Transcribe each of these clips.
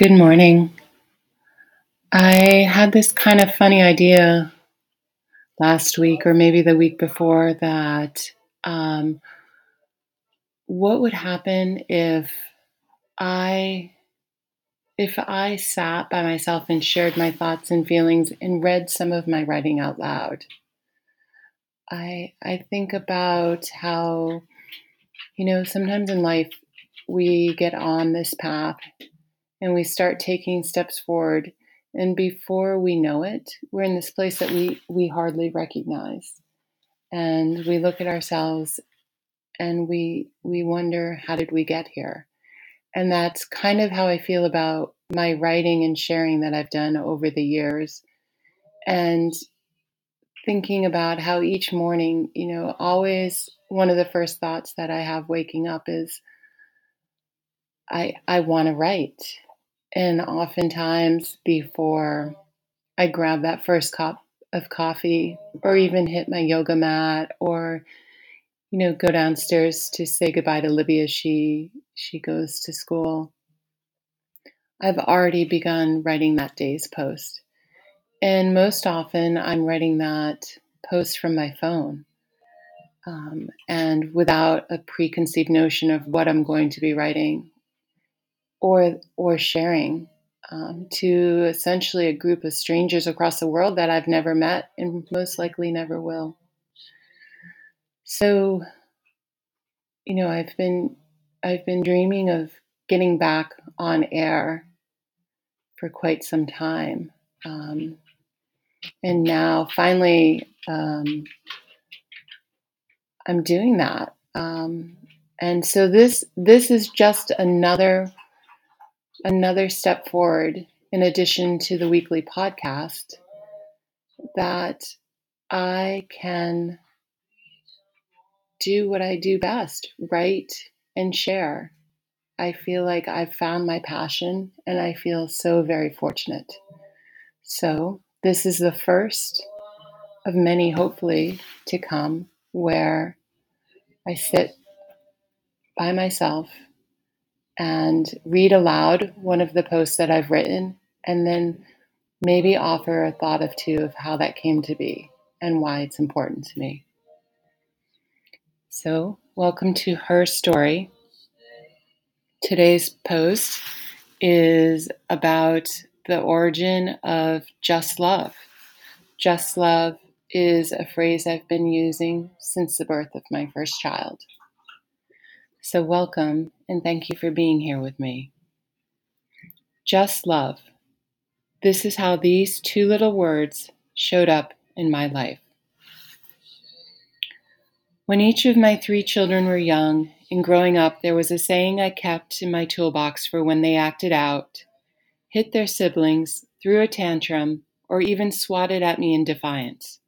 Good morning. I had this kind of funny idea last week, or maybe the week before, that um, what would happen if I if I sat by myself and shared my thoughts and feelings and read some of my writing out loud. I I think about how you know sometimes in life we get on this path and we start taking steps forward. And before we know it we're in this place that we we hardly recognize. And we look at ourselves and we we wonder how did we get here? And that's kind of how i feel about my writing and sharing that i've done over the years. And thinking about how each morning you know always one of the first thoughts that i have waking up is i i want to write and oftentimes, before I grab that first cup of coffee, or even hit my yoga mat, or you know, go downstairs to say goodbye to Libby as she she goes to school, I've already begun writing that day's post. And most often, I'm writing that post from my phone. Um, and without a preconceived notion of what I'm going to be writing or or sharing um, to essentially a group of strangers across the world that I've never met and most likely never will. So, you know, I've been I've been dreaming of getting back on air for quite some time, um, and now finally um, I'm doing that. Um, and so this this is just another another step forward in addition to the weekly podcast that I can do what I do best write and share. I feel like I've found my passion and I feel so very fortunate. So, this is the first of many, hopefully, to come where I sit by myself and read aloud one of the posts that I've written, and then maybe offer a thought of two of how that came to be and why it's important to me. So, welcome to her story. Today's post is about the origin of just love. Just love is a phrase I've been using since the birth of my first child. So, welcome and thank you for being here with me. Just love. This is how these two little words showed up in my life. When each of my three children were young and growing up, there was a saying I kept in my toolbox for when they acted out, hit their siblings, threw a tantrum, or even swatted at me in defiance.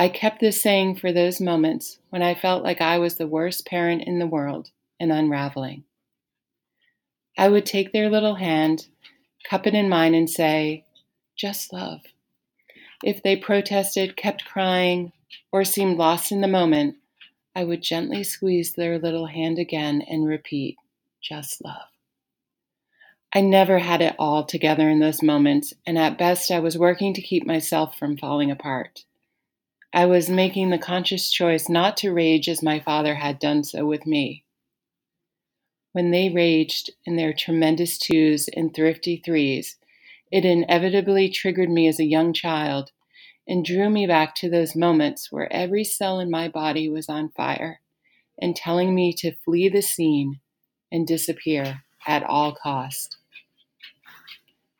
I kept this saying for those moments when I felt like I was the worst parent in the world and unraveling. I would take their little hand, cup it in mine, and say, just love. If they protested, kept crying, or seemed lost in the moment, I would gently squeeze their little hand again and repeat, just love. I never had it all together in those moments, and at best I was working to keep myself from falling apart. I was making the conscious choice not to rage as my father had done so with me. When they raged in their tremendous twos and thrifty threes, it inevitably triggered me as a young child and drew me back to those moments where every cell in my body was on fire and telling me to flee the scene and disappear at all cost.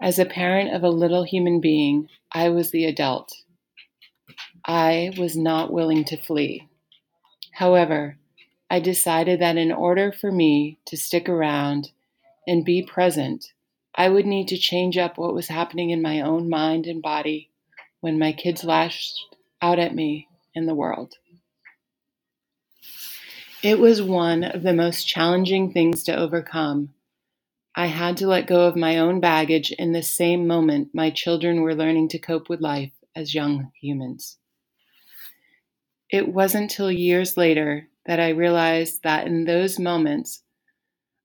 As a parent of a little human being, I was the adult I was not willing to flee. However, I decided that in order for me to stick around and be present, I would need to change up what was happening in my own mind and body when my kids lashed out at me in the world. It was one of the most challenging things to overcome. I had to let go of my own baggage in the same moment my children were learning to cope with life as young humans. It wasn't till years later that I realized that in those moments,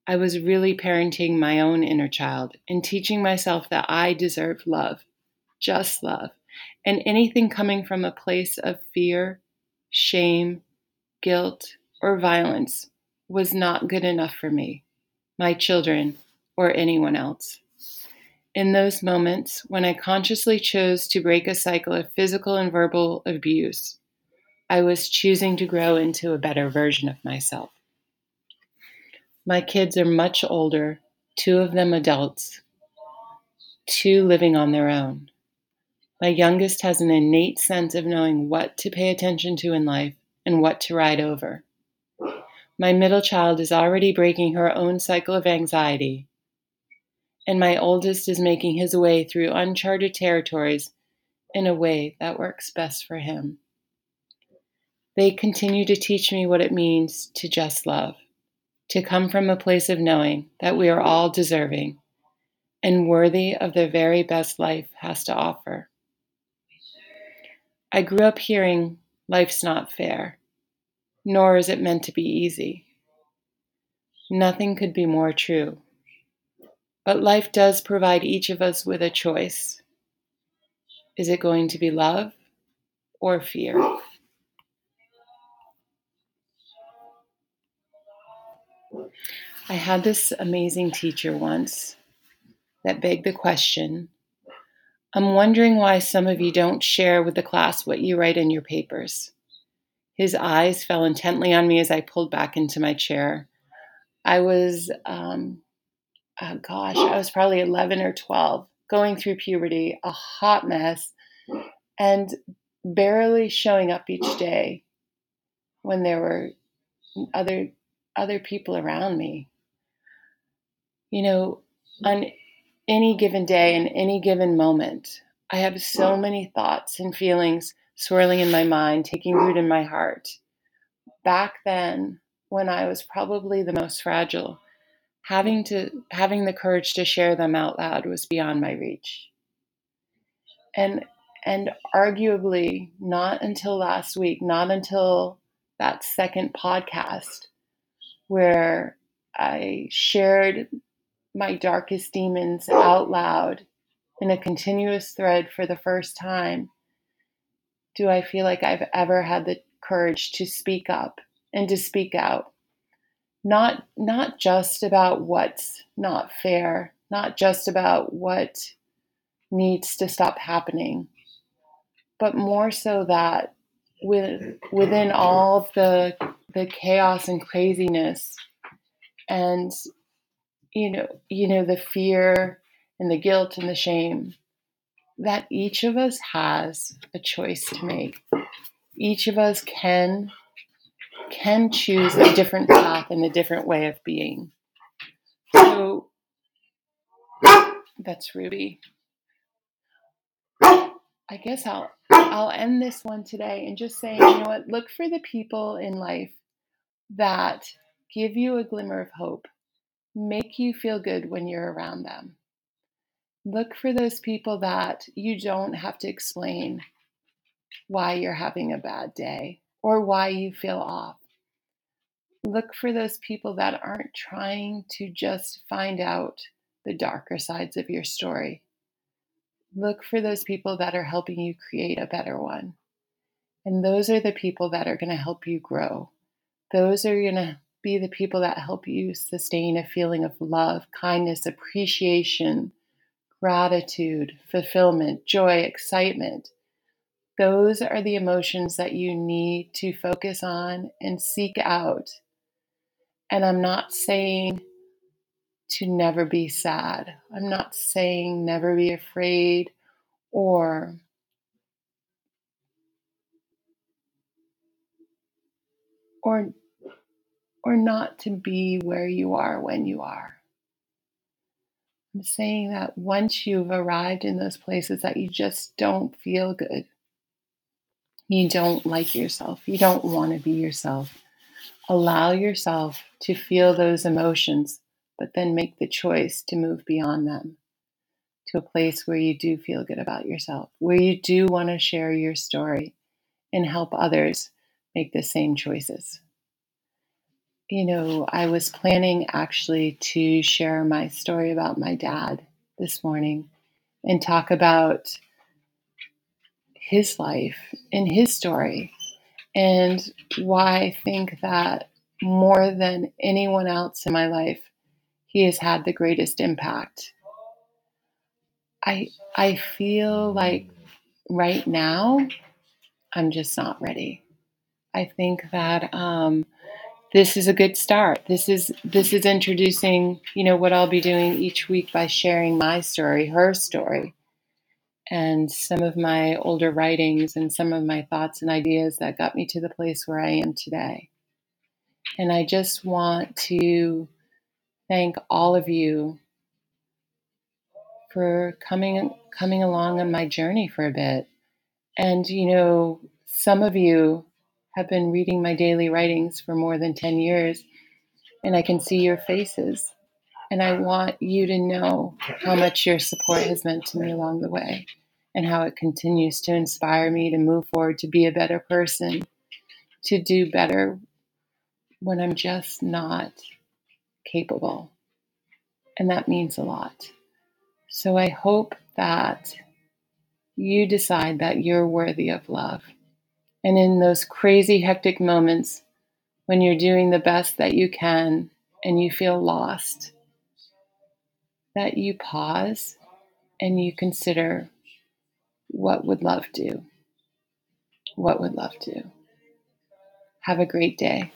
I was really parenting my own inner child and teaching myself that I deserve love, just love, and anything coming from a place of fear, shame, guilt, or violence was not good enough for me, my children, or anyone else. In those moments, when I consciously chose to break a cycle of physical and verbal abuse, I was choosing to grow into a better version of myself. My kids are much older, two of them adults, two living on their own. My youngest has an innate sense of knowing what to pay attention to in life and what to ride over. My middle child is already breaking her own cycle of anxiety, and my oldest is making his way through uncharted territories in a way that works best for him. They continue to teach me what it means to just love to come from a place of knowing that we are all deserving and worthy of the very best life has to offer. I grew up hearing life's not fair, nor is it meant to be easy. Nothing could be more true. But life does provide each of us with a choice. Is it going to be love or fear? I had this amazing teacher once that begged the question I'm wondering why some of you don't share with the class what you write in your papers. His eyes fell intently on me as I pulled back into my chair. I was, um, oh gosh, I was probably 11 or 12, going through puberty, a hot mess, and barely showing up each day when there were other other people around me you know, on any given day and any given moment, I have so many thoughts and feelings swirling in my mind, taking root in my heart. Back then, when I was probably the most fragile, having to having the courage to share them out loud was beyond my reach. And and arguably not until last week, not until that second podcast where I shared my darkest demons out loud in a continuous thread for the first time, do I feel like I've ever had the courage to speak up and to speak out. Not not just about what's not fair, not just about what needs to stop happening, but more so that with, within all the the chaos and craziness and you know, you know, the fear and the guilt and the shame that each of us has a choice to make. Each of us can can choose a different path and a different way of being. So that's Ruby. I guess I'll I'll end this one today and just say, you know what, look for the people in life that give you a glimmer of hope make you feel good when you're around them. Look for those people that you don't have to explain why you're having a bad day or why you feel off. Look for those people that aren't trying to just find out the darker sides of your story. Look for those people that are helping you create a better one. And those are the people that are going to help you grow. Those are going to be the people that help you sustain a feeling of love, kindness, appreciation, gratitude, fulfillment, joy, excitement. Those are the emotions that you need to focus on and seek out. And I'm not saying to never be sad. I'm not saying never be afraid or or or not to be where you are when you are. I'm saying that once you've arrived in those places that you just don't feel good, you don't like yourself, you don't want to be yourself, allow yourself to feel those emotions, but then make the choice to move beyond them to a place where you do feel good about yourself, where you do want to share your story and help others make the same choices. You know, I was planning actually to share my story about my dad this morning and talk about his life and his story and why I think that more than anyone else in my life, he has had the greatest impact. I I feel like right now I'm just not ready. I think that um, this is a good start. This is this is introducing, you know, what I'll be doing each week by sharing my story, her story, and some of my older writings and some of my thoughts and ideas that got me to the place where I am today. And I just want to thank all of you for coming coming along on my journey for a bit. And you know, some of you have been reading my daily writings for more than 10 years and I can see your faces. And I want you to know how much your support has meant to me along the way and how it continues to inspire me to move forward, to be a better person, to do better when I'm just not capable. And that means a lot. So I hope that you decide that you're worthy of love. And in those crazy, hectic moments when you're doing the best that you can and you feel lost, that you pause and you consider what would love do? What would love do? Have a great day.